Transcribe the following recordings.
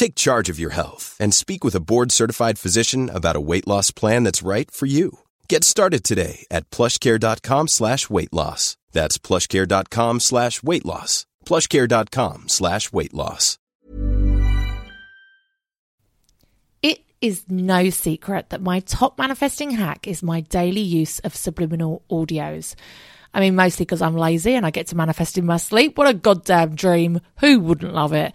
Take charge of your health and speak with a board-certified physician about a weight loss plan that's right for you. Get started today at plushcare.com slash weight loss. That's plushcare.com slash weight loss. plushcare.com slash weight loss. It is no secret that my top manifesting hack is my daily use of subliminal audios. I mean, mostly because I'm lazy and I get to manifest in my sleep. What a goddamn dream. Who wouldn't love it?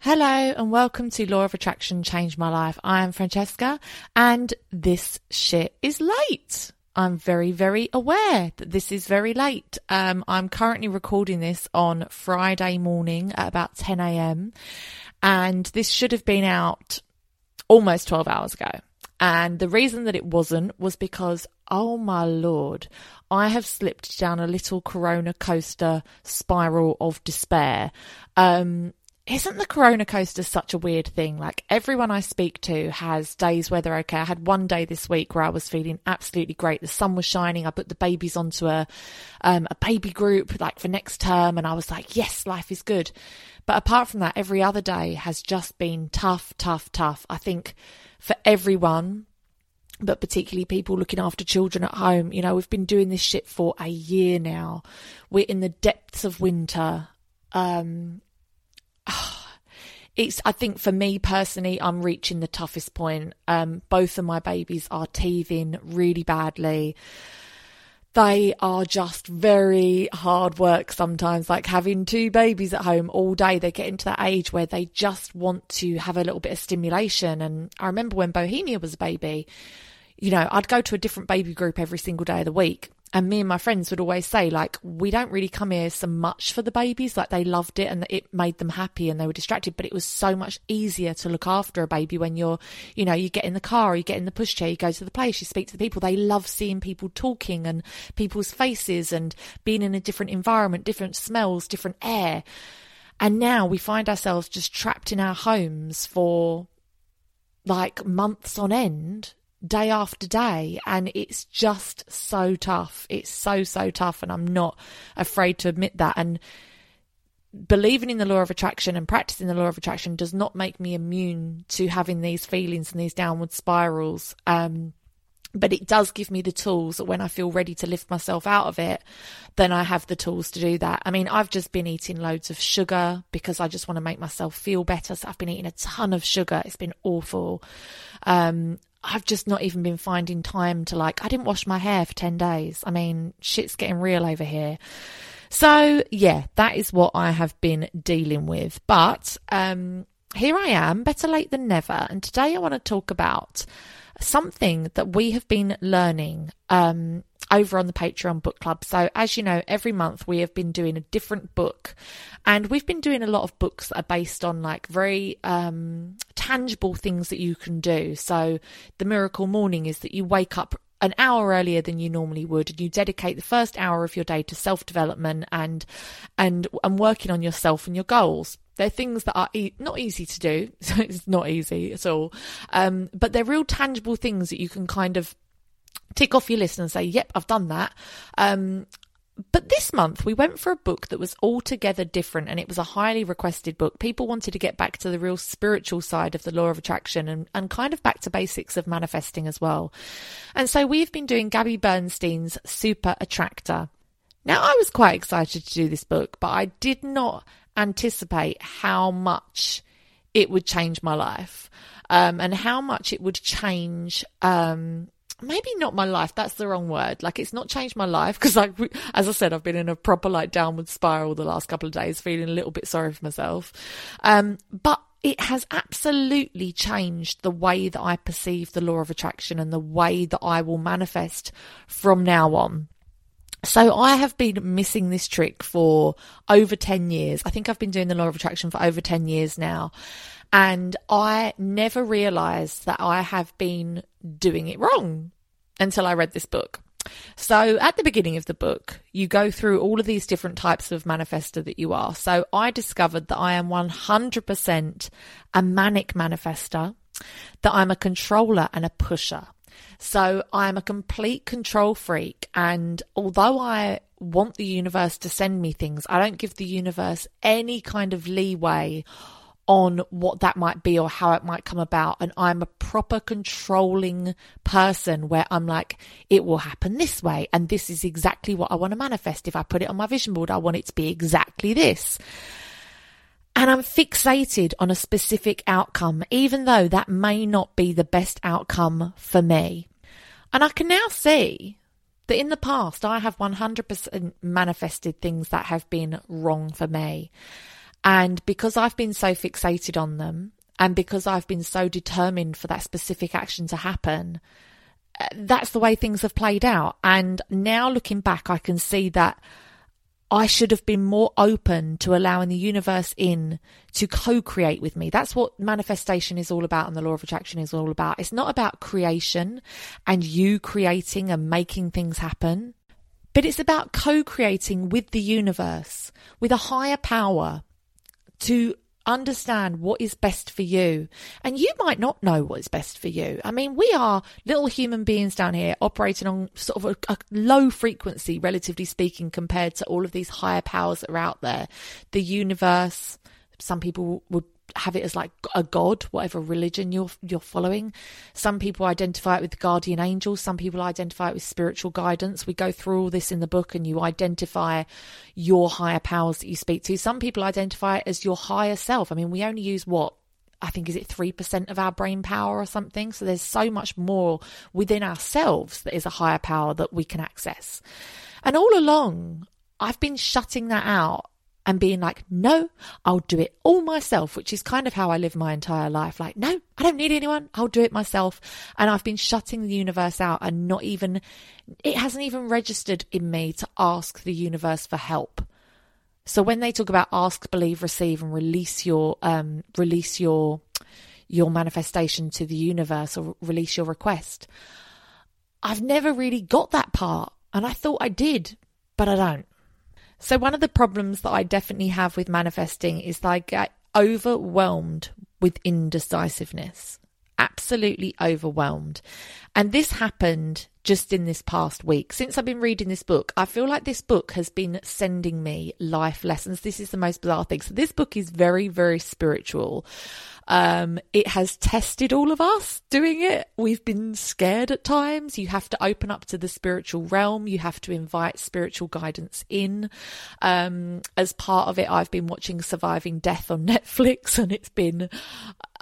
Hello and welcome to Law of Attraction Change My Life. I am Francesca and this shit is late. I'm very, very aware that this is very late. Um, I'm currently recording this on Friday morning at about 10 a.m. and this should have been out almost 12 hours ago. And the reason that it wasn't was because, oh my lord, I have slipped down a little corona coaster spiral of despair. Um, isn't the corona coaster such a weird thing? Like everyone I speak to has days where they're okay. I had one day this week where I was feeling absolutely great. The sun was shining. I put the babies onto a um, a baby group like for next term, and I was like, yes, life is good. But apart from that, every other day has just been tough, tough, tough. I think for everyone, but particularly people looking after children at home. You know, we've been doing this shit for a year now. We're in the depths of winter. Um, it's I think for me personally, I'm reaching the toughest point. Um, both of my babies are teething really badly. They are just very hard work sometimes, like having two babies at home all day. They get into that age where they just want to have a little bit of stimulation. And I remember when Bohemia was a baby, you know, I'd go to a different baby group every single day of the week and me and my friends would always say like we don't really come here so much for the babies. Like they loved it and it made them happy and they were distracted but it was so much easier to look after a baby when you're you know you get in the car you get in the pushchair you go to the place you speak to the people. They love seeing people talking and people's faces and being in a different environment different smells different air. And now we find ourselves just trapped in our homes for like months on end day after day and it's just so tough it's so so tough and i'm not afraid to admit that and believing in the law of attraction and practicing the law of attraction does not make me immune to having these feelings and these downward spirals. Um, but it does give me the tools that when I feel ready to lift myself out of it, then I have the tools to do that. I mean, I've just been eating loads of sugar because I just want to make myself feel better. So I've been eating a ton of sugar. It's been awful. Um, I've just not even been finding time to like, I didn't wash my hair for 10 days. I mean, shit's getting real over here. So yeah, that is what I have been dealing with. But um, here I am, better late than never. And today I want to talk about something that we have been learning um, over on the Patreon book club. So, as you know, every month we have been doing a different book, and we've been doing a lot of books that are based on like very um, tangible things that you can do. So, the miracle morning is that you wake up an hour earlier than you normally would and you dedicate the first hour of your day to self-development and and and working on yourself and your goals they're things that are e- not easy to do so it's not easy at all um, but they're real tangible things that you can kind of tick off your list and say yep i've done that um, but this month we went for a book that was altogether different and it was a highly requested book. People wanted to get back to the real spiritual side of the law of attraction and, and kind of back to basics of manifesting as well. And so we've been doing Gabby Bernstein's Super Attractor. Now I was quite excited to do this book, but I did not anticipate how much it would change my life. Um, and how much it would change um, maybe not my life. That's the wrong word. Like it's not changed my life because like, as I said, I've been in a proper like downward spiral the last couple of days, feeling a little bit sorry for myself. Um, but it has absolutely changed the way that I perceive the law of attraction and the way that I will manifest from now on. So I have been missing this trick for over 10 years. I think I've been doing the law of attraction for over 10 years now. And I never realized that I have been doing it wrong until I read this book. So at the beginning of the book, you go through all of these different types of manifester that you are. So I discovered that I am 100% a manic manifester, that I'm a controller and a pusher. So I'm a complete control freak. And although I want the universe to send me things, I don't give the universe any kind of leeway on what that might be or how it might come about. And I'm a proper controlling person where I'm like, it will happen this way. And this is exactly what I want to manifest. If I put it on my vision board, I want it to be exactly this. And I'm fixated on a specific outcome, even though that may not be the best outcome for me. And I can now see that in the past, I have 100% manifested things that have been wrong for me. And because I've been so fixated on them and because I've been so determined for that specific action to happen, uh, that's the way things have played out. And now looking back, I can see that I should have been more open to allowing the universe in to co create with me. That's what manifestation is all about and the law of attraction is all about. It's not about creation and you creating and making things happen, but it's about co creating with the universe, with a higher power to understand what is best for you. And you might not know what is best for you. I mean, we are little human beings down here operating on sort of a, a, low frequency, relatively speaking, compared to all of these higher powers that are out there. The universe, some people would have it as like a god, whatever religion you're you're following. Some people identify it with guardian angels. Some people identify it with spiritual guidance. We go through all this in the book, and you identify your higher powers that you speak to. Some people identify it as your higher self. I mean, we only use what I think is it 3% of our brain power or something. So there's so much more within ourselves that is a higher power that we can access. And all along, I've been shutting that out and being like, no, I'll do it all myself, which is kind of how I live my entire life. Like, no, I don't need anyone. I'll do it myself. And I've been shutting the universe out and not even, it hasn't even registered in me to ask the universe for help. So when they talk about ask, believe, receive, and release your, um, release your, your manifestation to the universe or release your request, I've never really got that part. And I thought I did, but I don't. So, one of the problems that I definitely have with manifesting is that I get overwhelmed with indecisiveness. Absolutely overwhelmed. And this happened just in this past week. Since I've been reading this book, I feel like this book has been sending me life lessons. This is the most bizarre thing. So, this book is very, very spiritual. Um, it has tested all of us doing it. We've been scared at times. You have to open up to the spiritual realm. You have to invite spiritual guidance in. Um, as part of it, I've been watching Surviving Death on Netflix and it's been,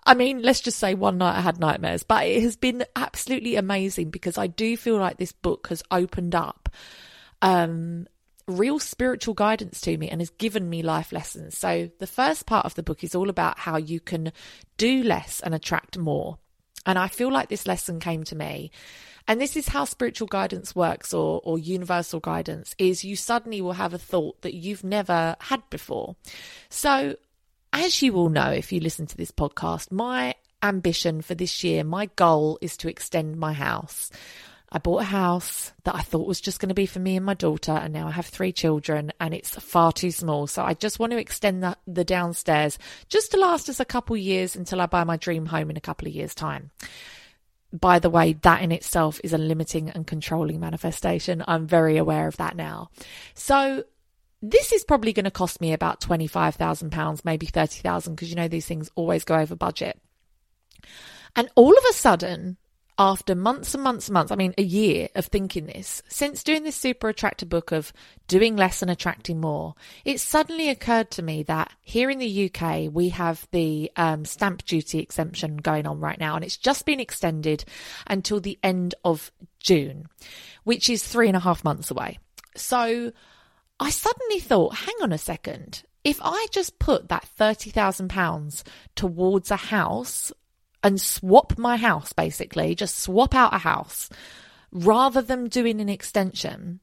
I mean, let's just say one night I had nightmares, but it has been absolutely amazing because I do feel like this book has opened up um, real spiritual guidance to me and has given me life lessons. So, the first part of the book is all about how you can do less and attract more. And I feel like this lesson came to me. And this is how spiritual guidance works or, or universal guidance is you suddenly will have a thought that you've never had before. So, as you all know, if you listen to this podcast, my ambition for this year, my goal is to extend my house. I bought a house that I thought was just going to be for me and my daughter, and now I have three children, and it's far too small. So I just want to extend the, the downstairs just to last us a couple of years until I buy my dream home in a couple of years' time. By the way, that in itself is a limiting and controlling manifestation. I'm very aware of that now. So this is probably going to cost me about £25,000, maybe 30,000 because you know these things always go over budget. And all of a sudden, after months and months and months, I mean, a year of thinking this, since doing this Super Attractor book of doing less and attracting more, it suddenly occurred to me that here in the UK, we have the um, stamp duty exemption going on right now, and it's just been extended until the end of June, which is three and a half months away. So I suddenly thought, hang on a second. If I just put that £30,000 towards a house and swap my house, basically, just swap out a house rather than doing an extension,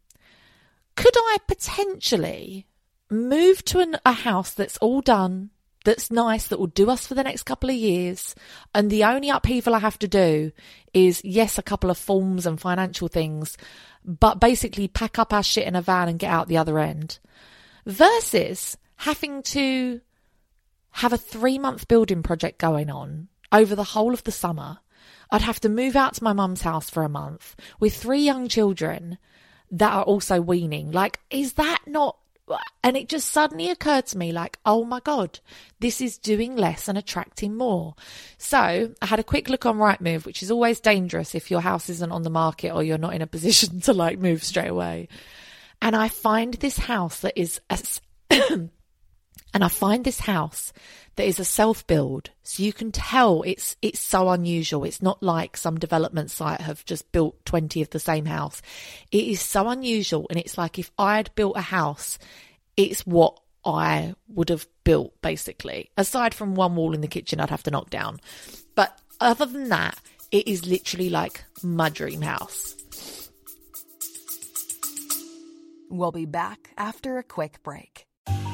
could I potentially move to an, a house that's all done, that's nice, that will do us for the next couple of years, and the only upheaval I have to do is, yes, a couple of forms and financial things, but basically pack up our shit in a van and get out the other end, versus having to have a three month building project going on over the whole of the summer. I'd have to move out to my mum's house for a month with three young children that are also weaning. Like, is that not? And it just suddenly occurred to me, like, oh my God, this is doing less and attracting more. So I had a quick look on Rightmove, which is always dangerous if your house isn't on the market or you're not in a position to like move straight away. And I find this house that is, and I find this house that is a self build. So you can tell it's it's so unusual. It's not like some development site have just built 20 of the same house. It is so unusual and it's like if I had built a house, it's what I would have built basically. Aside from one wall in the kitchen I'd have to knock down. But other than that, it is literally like my dream house. We'll be back after a quick break.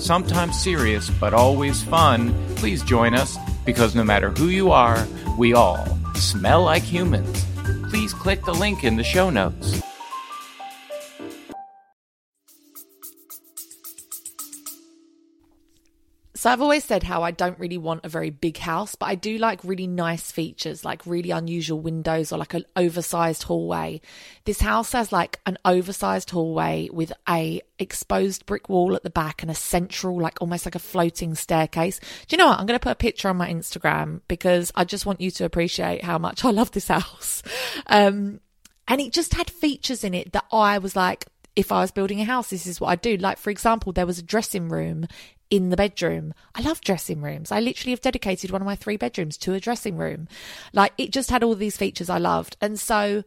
sometimes serious, but always fun, please join us because no matter who you are, we all smell like humans. Please click the link in the show notes. So I've always said how I don't really want a very big house, but I do like really nice features, like really unusual windows or like an oversized hallway. This house has like an oversized hallway with a exposed brick wall at the back and a central, like almost like a floating staircase. Do you know what? I'm going to put a picture on my Instagram because I just want you to appreciate how much I love this house. Um, and it just had features in it that I was like, if I was building a house, this is what I'd do. Like, for example, there was a dressing room in the bedroom. I love dressing rooms. I literally have dedicated one of my three bedrooms to a dressing room. Like it just had all these features I loved. And so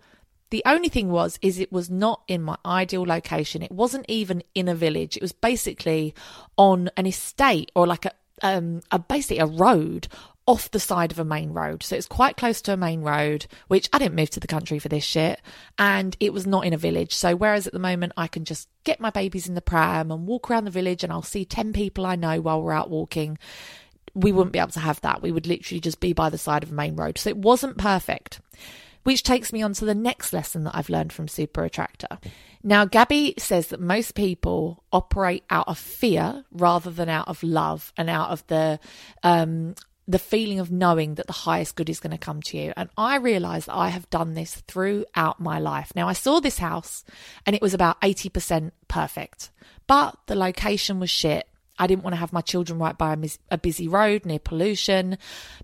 the only thing was is it was not in my ideal location. It wasn't even in a village. It was basically on an estate or like a um a basically a road off the side of a main road. So it's quite close to a main road, which I didn't move to the country for this shit. And it was not in a village. So whereas at the moment I can just get my babies in the pram and walk around the village and I'll see 10 people I know while we're out walking, we wouldn't be able to have that. We would literally just be by the side of a main road. So it wasn't perfect. Which takes me on to the next lesson that I've learned from Super Attractor. Now, Gabby says that most people operate out of fear rather than out of love and out of the um, the feeling of knowing that the highest good is going to come to you. And I realized that I have done this throughout my life. Now, I saw this house and it was about 80% perfect, but the location was shit. I didn't want to have my children right by a busy road near pollution.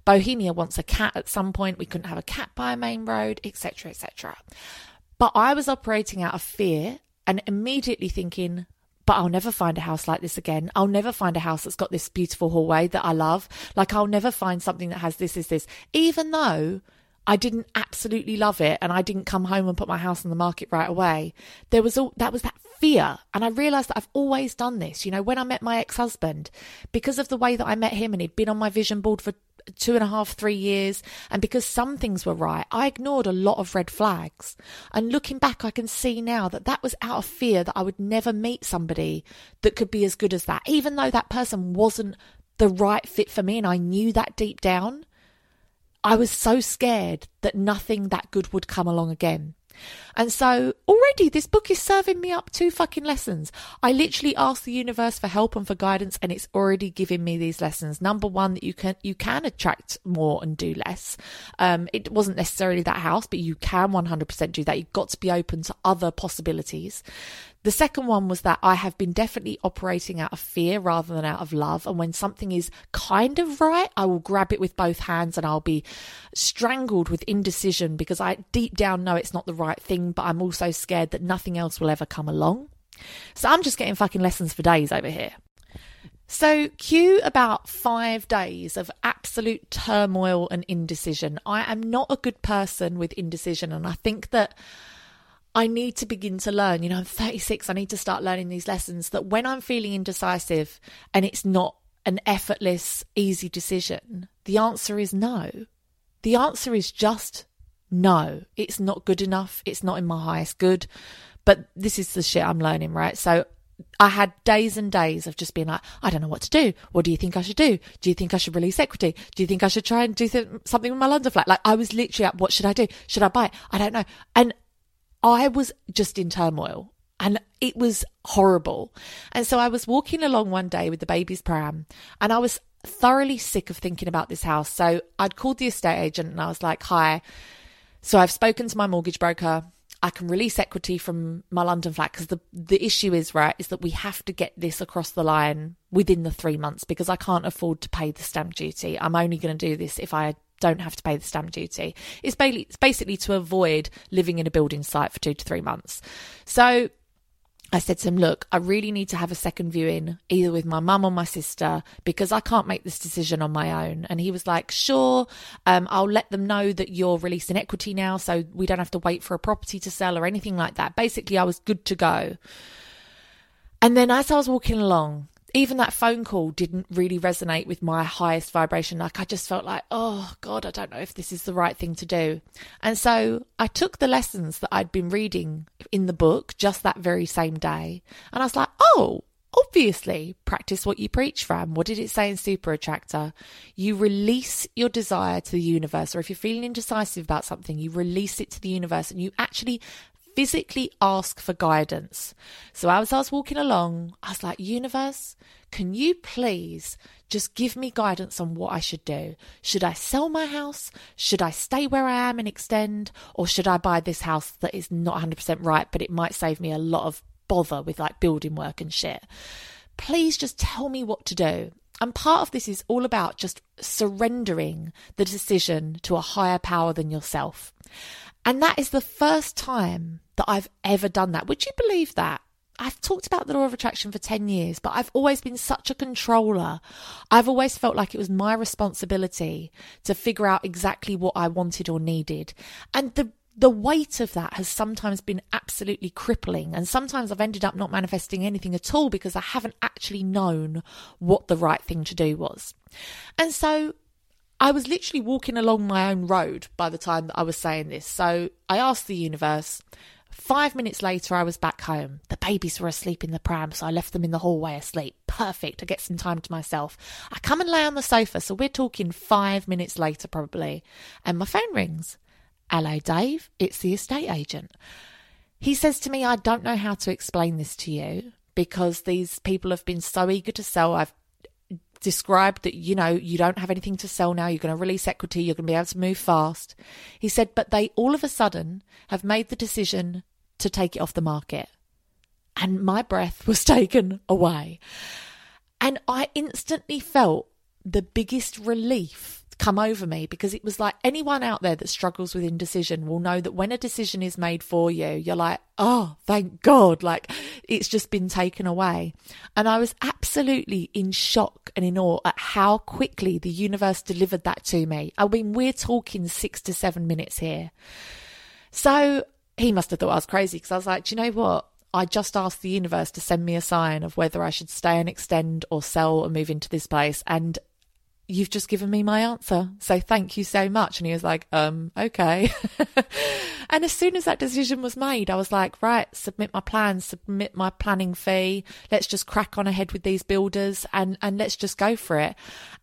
Bohemia wants a cat at some point. We couldn't have a cat by a main road, etc., etc. But I was operating out of fear and immediately thinking, but I'll never find a house like this again. I'll never find a house that's got this beautiful hallway that I love. Like, I'll never find something that has this, is this, even though I didn't absolutely love it and I didn't come home and put my house on the market right away. There was all that was that fear. And I realized that I've always done this. You know, when I met my ex husband, because of the way that I met him and he'd been on my vision board for two and a half, three years. And because some things were right, I ignored a lot of red flags. And looking back, I can see now that that was out of fear that I would never meet somebody that could be as good as that, even though that person wasn't the right fit for me. And I knew that deep down. I was so scared that nothing that good would come along again. And so already this book is serving me up two fucking lessons. I literally asked the universe for help and for guidance and it's already giving me these lessons. Number one, that you can, you can attract more and do less. Um, it wasn't necessarily that house, but you can 100% do that. You've got to be open to other possibilities. The second one was that I have been definitely operating out of fear rather than out of love. And when something is kind of right, I will grab it with both hands and I'll be strangled with indecision because I deep down know it's not the right thing, but I'm also scared that nothing else will ever come along. So I'm just getting fucking lessons for days over here. So, cue about five days of absolute turmoil and indecision. I am not a good person with indecision, and I think that I need to begin to learn. You know, I'm 36. I need to start learning these lessons that when I'm feeling indecisive and it's not an effortless, easy decision, the answer is no. The answer is just no. It's not good enough. It's not in my highest good. But this is the shit I'm learning, right? So I had days and days of just being like, I don't know what to do. What do you think I should do? Do you think I should release equity? Do you think I should try and do th- something with my London flat? Like I was literally at, what should I do? Should I buy it? I don't know. And I was just in turmoil and it was horrible. And so I was walking along one day with the baby's pram and I was thoroughly sick of thinking about this house. So I'd called the estate agent and I was like, Hi, so I've spoken to my mortgage broker. I can release equity from my London flat because the the issue is right is that we have to get this across the line within the three months because I can't afford to pay the stamp duty. I'm only going to do this if I don't have to pay the stamp duty. It's basically, to avoid living in a building site for two to three months. So I said to him, Look, I really need to have a second viewing, either with my mum or my sister, because I can't make this decision on my own. And he was like, Sure, um, I'll let them know that you're releasing equity now, so we don't have to wait for a property to sell or anything like that. Basically, I was good to go. And then as I was walking along, even that phone call didn't really resonate with my highest vibration. Like I just felt like, oh God, I don't know if this is the right thing to do. And so I took the lessons that I'd been reading in the book just that very same day. And I was like, oh, obviously practice what you preach from. What did it say in Super Attractor? You release your desire to the universe, or if you're feeling indecisive about something, you release it to the universe and you actually physically ask for guidance. So as I was walking along, I was like, Universe, can you please just give me guidance on what I should do? Should I sell my house? Should I stay where I am and extend? Or should I buy this house that is not 100% right, but it might save me a lot of bother with like building work and shit? Please just tell me what to do. And part of this is all about just surrendering the decision to a higher power than yourself. And that is the first time that I've ever done that. Would you believe that? I've talked about the law of attraction for 10 years, but I've always been such a controller. I've always felt like it was my responsibility to figure out exactly what I wanted or needed. And the the weight of that has sometimes been absolutely crippling. And sometimes I've ended up not manifesting anything at all because I haven't actually known what the right thing to do was. And so I was literally walking along my own road by the time that I was saying this. So I asked the universe. Five minutes later, I was back home. The babies were asleep in the pram, so I left them in the hallway asleep. Perfect. I get some time to myself. I come and lay on the sofa, so we're talking five minutes later, probably. And my phone rings. Hello, Dave. It's the estate agent. He says to me, I don't know how to explain this to you because these people have been so eager to sell. I've described that, you know, you don't have anything to sell now. You're going to release equity. You're going to be able to move fast. He said, but they all of a sudden have made the decision to take it off the market. And my breath was taken away. And I instantly felt the biggest relief come over me because it was like anyone out there that struggles with indecision will know that when a decision is made for you, you're like, oh, thank God, like it's just been taken away. And I was absolutely in shock and in awe at how quickly the universe delivered that to me. I mean, we're talking six to seven minutes here. So he must have thought I was crazy because I was like, do you know what? I just asked the universe to send me a sign of whether I should stay and extend or sell and move into this place. And you've just given me my answer. So thank you so much. And he was like, um, okay. and as soon as that decision was made, I was like, right, submit my plans, submit my planning fee. Let's just crack on ahead with these builders and, and let's just go for it.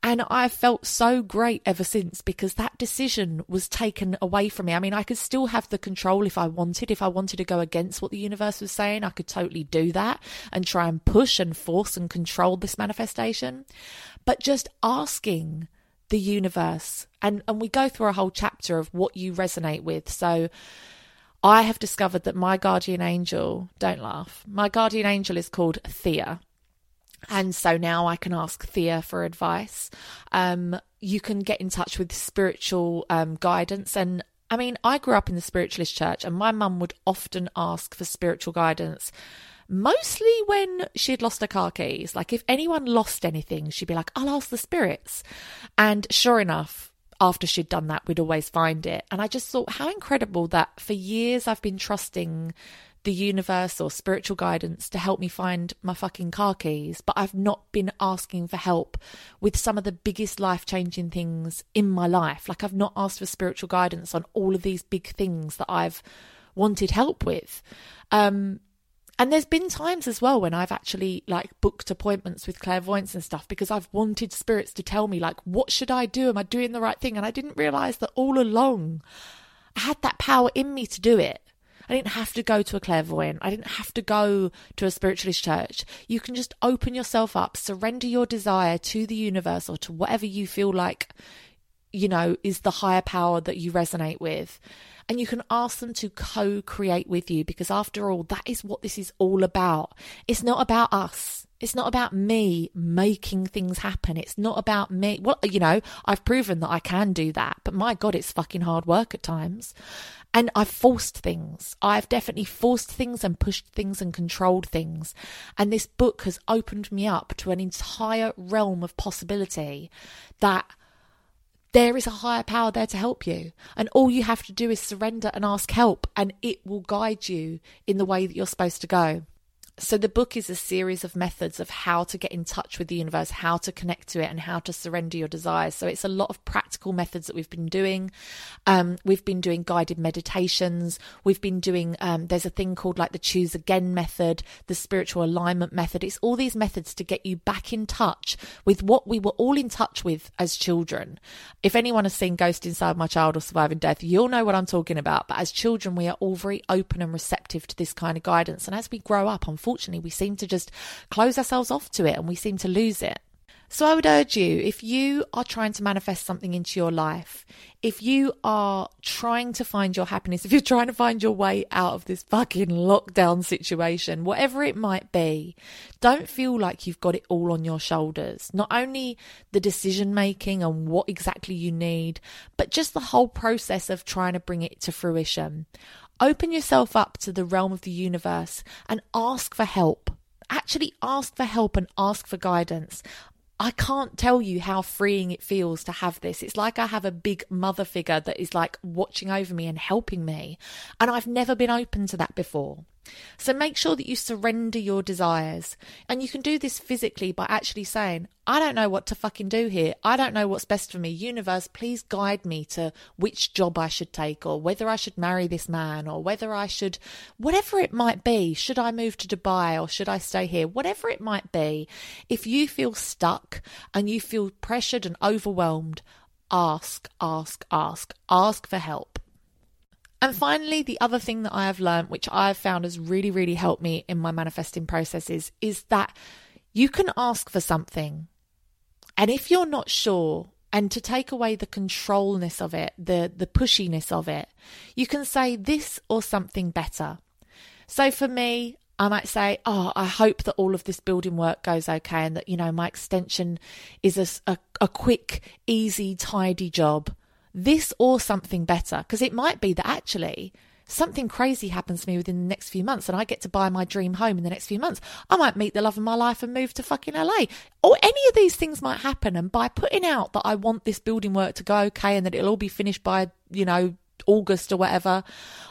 And I felt so great ever since because that decision was taken away from me. I mean, I could still have the control if I wanted. If I wanted to go against what the universe was saying, I could totally do that and try and push and force and control this manifestation but just asking the universe. And and we go through a whole chapter of what you resonate with. So i have discovered that my guardian angel don't laugh my guardian angel is called thea. And so now i can ask thea for advice. Um, you can get in touch with spiritual um, guidance. And i mean i grew up in the spiritualist church and my mum would often ask for spiritual guidance mostly when she'd lost her car keys. Like if anyone lost anything, she'd be like, I'll ask the spirits. And sure enough, after she'd done that, we'd always find it. And I just thought how incredible that for years I've been trusting the universe or spiritual guidance to help me find my fucking car keys, but I've not been asking for help with some of the biggest life changing things in my life. Like I've not asked for spiritual guidance on all of these big things that I've wanted help with. Um, and there's been times as well when I've actually like booked appointments with clairvoyants and stuff because I've wanted spirits to tell me like what should I do? Am I doing the right thing? And I didn't realize that all along I had that power in me to do it. I didn't have to go to a clairvoyant. I didn't have to go to a spiritualist church. You can just open yourself up, surrender your desire to the universe or to whatever you feel like, you know, is the higher power that you resonate with and you can ask them to co create with you because, after all, that is what this is all about. It's not about us. It's not about me making things happen. It's not about me. Well, you know, I've proven that I can do that, but my God, it's fucking hard work at times. And I've forced things. I've definitely forced things and pushed things and controlled things. And this book has opened me up to an entire realm of possibility that there is a higher power there to help you. And all you have to do is surrender and ask help, and it will guide you in the way that you're supposed to go. So, the book is a series of methods of how to get in touch with the universe, how to connect to it, and how to surrender your desires. So, it's a lot of practical methods that we've been doing. Um, we've been doing guided meditations. We've been doing, um, there's a thing called like the choose again method, the spiritual alignment method. It's all these methods to get you back in touch with what we were all in touch with as children. If anyone has seen Ghost Inside My Child or Surviving Death, you'll know what I'm talking about. But as children, we are all very open and receptive to this kind of guidance. And as we grow up, unfortunately, unfortunately, we seem to just close ourselves off to it and we seem to lose it. So I would urge you, if you are trying to manifest something into your life, if you are trying to find your happiness, if you're trying to find your way out of this fucking lockdown situation, whatever it might be, don't feel like you've got it all on your shoulders. Not only the decision making and what exactly you need, but just the whole process of trying to bring it to fruition. Open yourself up to the realm of the universe and ask for help. Actually, ask for help and ask for guidance. I can't tell you how freeing it feels to have this. It's like I have a big mother figure that is like watching over me and helping me. And I've never been open to that before. So make sure that you surrender your desires. And you can do this physically by actually saying, I don't know what to fucking do here. I don't know what's best for me. Universe, please guide me to which job I should take or whether I should marry this man or whether I should, whatever it might be. Should I move to Dubai or should I stay here? Whatever it might be. If you feel stuck and you feel pressured and overwhelmed, ask, ask, ask, ask for help. And finally, the other thing that I have learned, which I have found has really, really helped me in my manifesting processes, is that you can ask for something. And if you're not sure, and to take away the controlness of it, the, the pushiness of it, you can say this or something better. So for me, I might say, Oh, I hope that all of this building work goes okay and that, you know, my extension is a, a, a quick, easy, tidy job this or something better. Because it might be that actually something crazy happens to me within the next few months and I get to buy my dream home in the next few months. I might meet the love of my life and move to fucking LA. Or any of these things might happen. And by putting out that I want this building work to go okay and that it'll all be finished by, you know, August or whatever,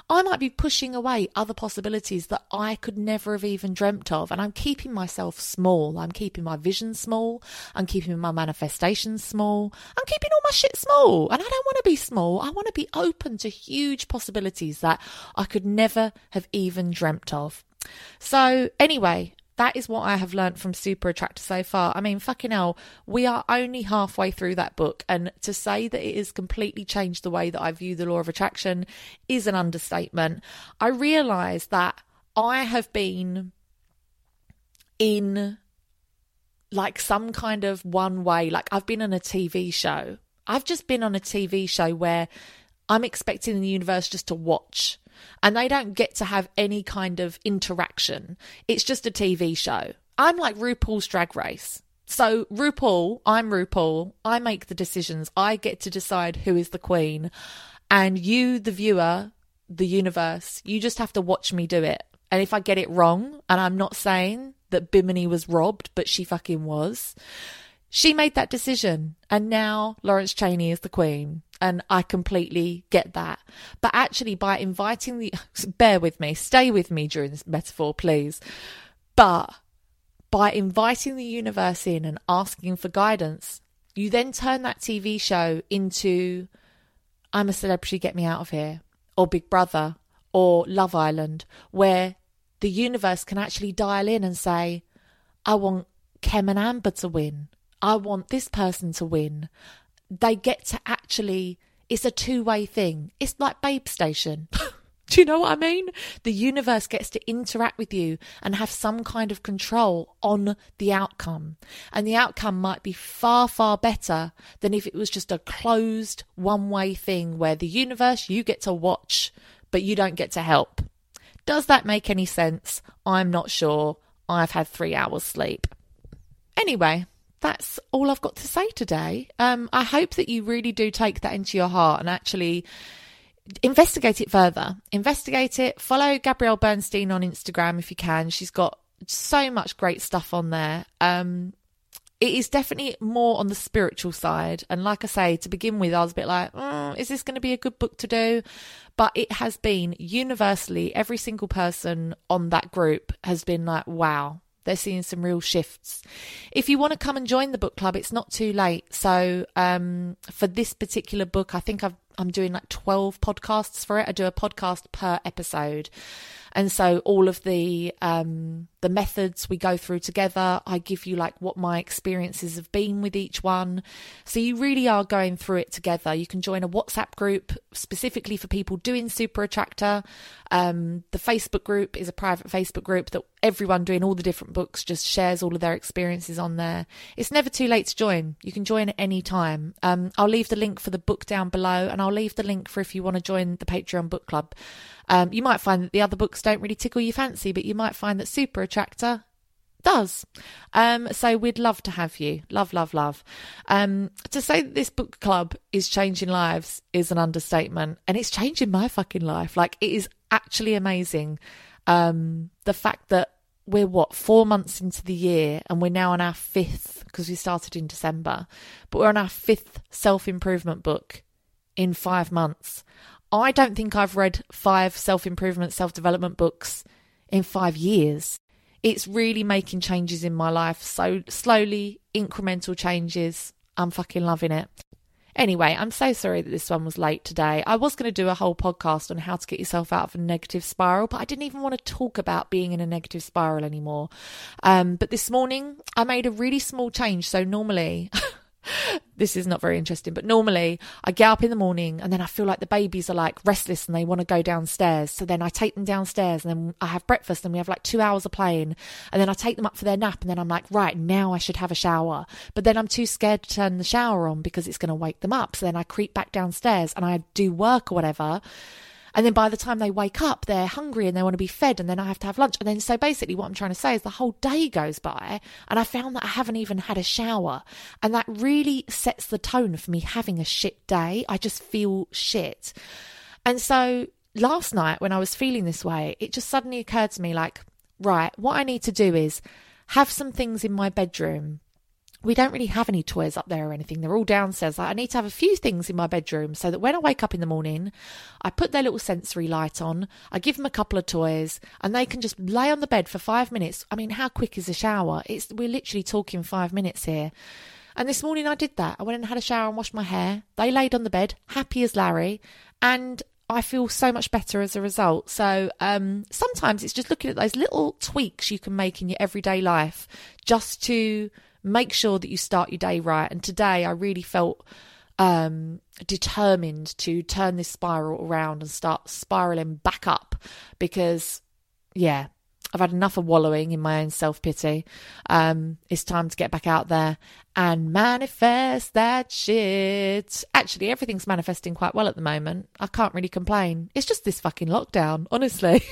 I might be pushing away other possibilities that I could never have even dreamt of. And I'm keeping myself small. I'm keeping my vision small. I'm keeping my manifestations small. I'm keeping all my shit small. And I don't want to be small. I want to be open to huge possibilities that I could never have even dreamt of. So, anyway, that is what I have learnt from Super Attractor so far. I mean, fucking hell, we are only halfway through that book, and to say that it has completely changed the way that I view the law of attraction is an understatement. I realise that I have been in like some kind of one way, like I've been on a TV show. I've just been on a TV show where I'm expecting the universe just to watch and they don't get to have any kind of interaction. It's just a TV show. I'm like RuPaul's Drag Race. So, RuPaul, I'm RuPaul. I make the decisions. I get to decide who is the queen. And you, the viewer, the universe, you just have to watch me do it. And if I get it wrong, and I'm not saying that Bimini was robbed, but she fucking was, she made that decision. And now Lawrence Chaney is the queen. And I completely get that. But actually, by inviting the, bear with me, stay with me during this metaphor, please. But by inviting the universe in and asking for guidance, you then turn that TV show into I'm a celebrity, get me out of here, or Big Brother, or Love Island, where the universe can actually dial in and say, I want Kem and Amber to win. I want this person to win. They get to actually, it's a two way thing. It's like Babe Station. Do you know what I mean? The universe gets to interact with you and have some kind of control on the outcome. And the outcome might be far, far better than if it was just a closed one way thing where the universe, you get to watch, but you don't get to help. Does that make any sense? I'm not sure. I've had three hours sleep. Anyway, that's all I've got to say today. Um, I hope that you really do take that into your heart and actually investigate it further. Investigate it. Follow Gabrielle Bernstein on Instagram if you can. She's got so much great stuff on there. Um, it is definitely more on the spiritual side. And like I say, to begin with, I was a bit like, mm, is this going to be a good book to do? But it has been universally, every single person on that group has been like, wow, they're seeing some real shifts. If you want to come and join the book club, it's not too late. So um, for this particular book, I think i am doing like 12 podcasts for it. I do a podcast per episode. And so all of the um, the methods we go through together, I give you like what my experiences have been with each one. So you really are going through it together. You can join a WhatsApp group specifically for people doing Super Attractor. Um, the Facebook group is a private Facebook group that everyone doing all the different books just shares all of their experiences on there. It's never too late to join. You can join at any time. Um, I'll leave the link for the book down below, and I'll leave the link for if you want to join the Patreon book club. Um, you might find that the other books don't really tickle your fancy, but you might find that Super Attractor does. Um, so we'd love to have you. Love, love, love. Um, to say that this book club is changing lives is an understatement, and it's changing my fucking life. Like it is actually amazing. Um, the fact that we're what four months into the year and we're now on our fifth because we started in December, but we're on our fifth self improvement book in five months. I don't think I've read five self improvement, self development books in five years. It's really making changes in my life. So slowly, incremental changes. I'm fucking loving it. Anyway, I'm so sorry that this one was late today. I was going to do a whole podcast on how to get yourself out of a negative spiral, but I didn't even want to talk about being in a negative spiral anymore. Um, but this morning, I made a really small change. So normally, this is not very interesting, but normally I get up in the morning and then I feel like the babies are like restless and they want to go downstairs. So then I take them downstairs and then I have breakfast and we have like two hours of playing. And then I take them up for their nap and then I'm like, right, now I should have a shower. But then I'm too scared to turn the shower on because it's going to wake them up. So then I creep back downstairs and I do work or whatever. And then by the time they wake up, they're hungry and they want to be fed, and then I have to have lunch. And then, so basically, what I'm trying to say is the whole day goes by, and I found that I haven't even had a shower. And that really sets the tone for me having a shit day. I just feel shit. And so last night, when I was feeling this way, it just suddenly occurred to me like, right, what I need to do is have some things in my bedroom we don't really have any toys up there or anything. They're all downstairs. I need to have a few things in my bedroom so that when I wake up in the morning, I put their little sensory light on, I give them a couple of toys, and they can just lay on the bed for five minutes. I mean, how quick is a shower? It's we're literally talking five minutes here. And this morning I did that. I went and had a shower and washed my hair. They laid on the bed, happy as Larry, and I feel so much better as a result. So um, sometimes it's just looking at those little tweaks you can make in your everyday life just to make sure that you start your day right. And today I really felt um, determined to turn this spiral around and start spiraling back up because, yeah, I've had enough of wallowing in my own self pity. Um, it's time to get back out there and manifest that shit. Actually, everything's manifesting quite well at the moment. I can't really complain. It's just this fucking lockdown, honestly.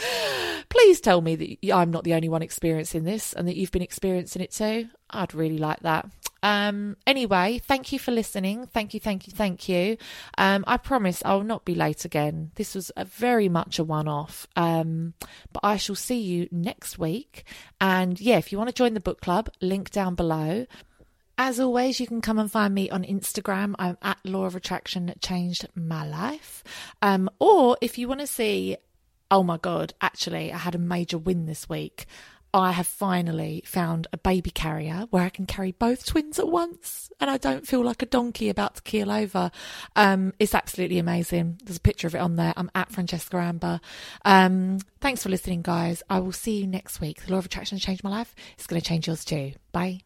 Please tell me that I'm not the only one experiencing this and that you've been experiencing it too. I'd really like that. Um, anyway, thank you for listening. Thank you, thank you, thank you. Um, I promise I will not be late again. This was very much a one off. Um, but I shall see you next week. And yeah, if you want to join the book club, link down below. As always, you can come and find me on Instagram. I'm at Law of Attraction Changed My Life. Um, or if you want to see oh my God, actually, I had a major win this week. I have finally found a baby carrier where I can carry both twins at once and I don't feel like a donkey about to keel over. Um, it's absolutely amazing. There's a picture of it on there. I'm at Francesca Amber. Um, thanks for listening, guys. I will see you next week. The law of attraction has changed my life. It's going to change yours too. Bye.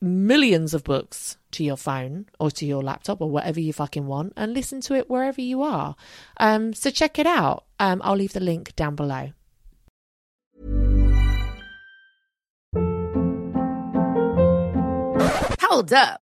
millions of books to your phone or to your laptop or whatever you fucking want and listen to it wherever you are. Um, so check it out. Um, I'll leave the link down below. Hold up.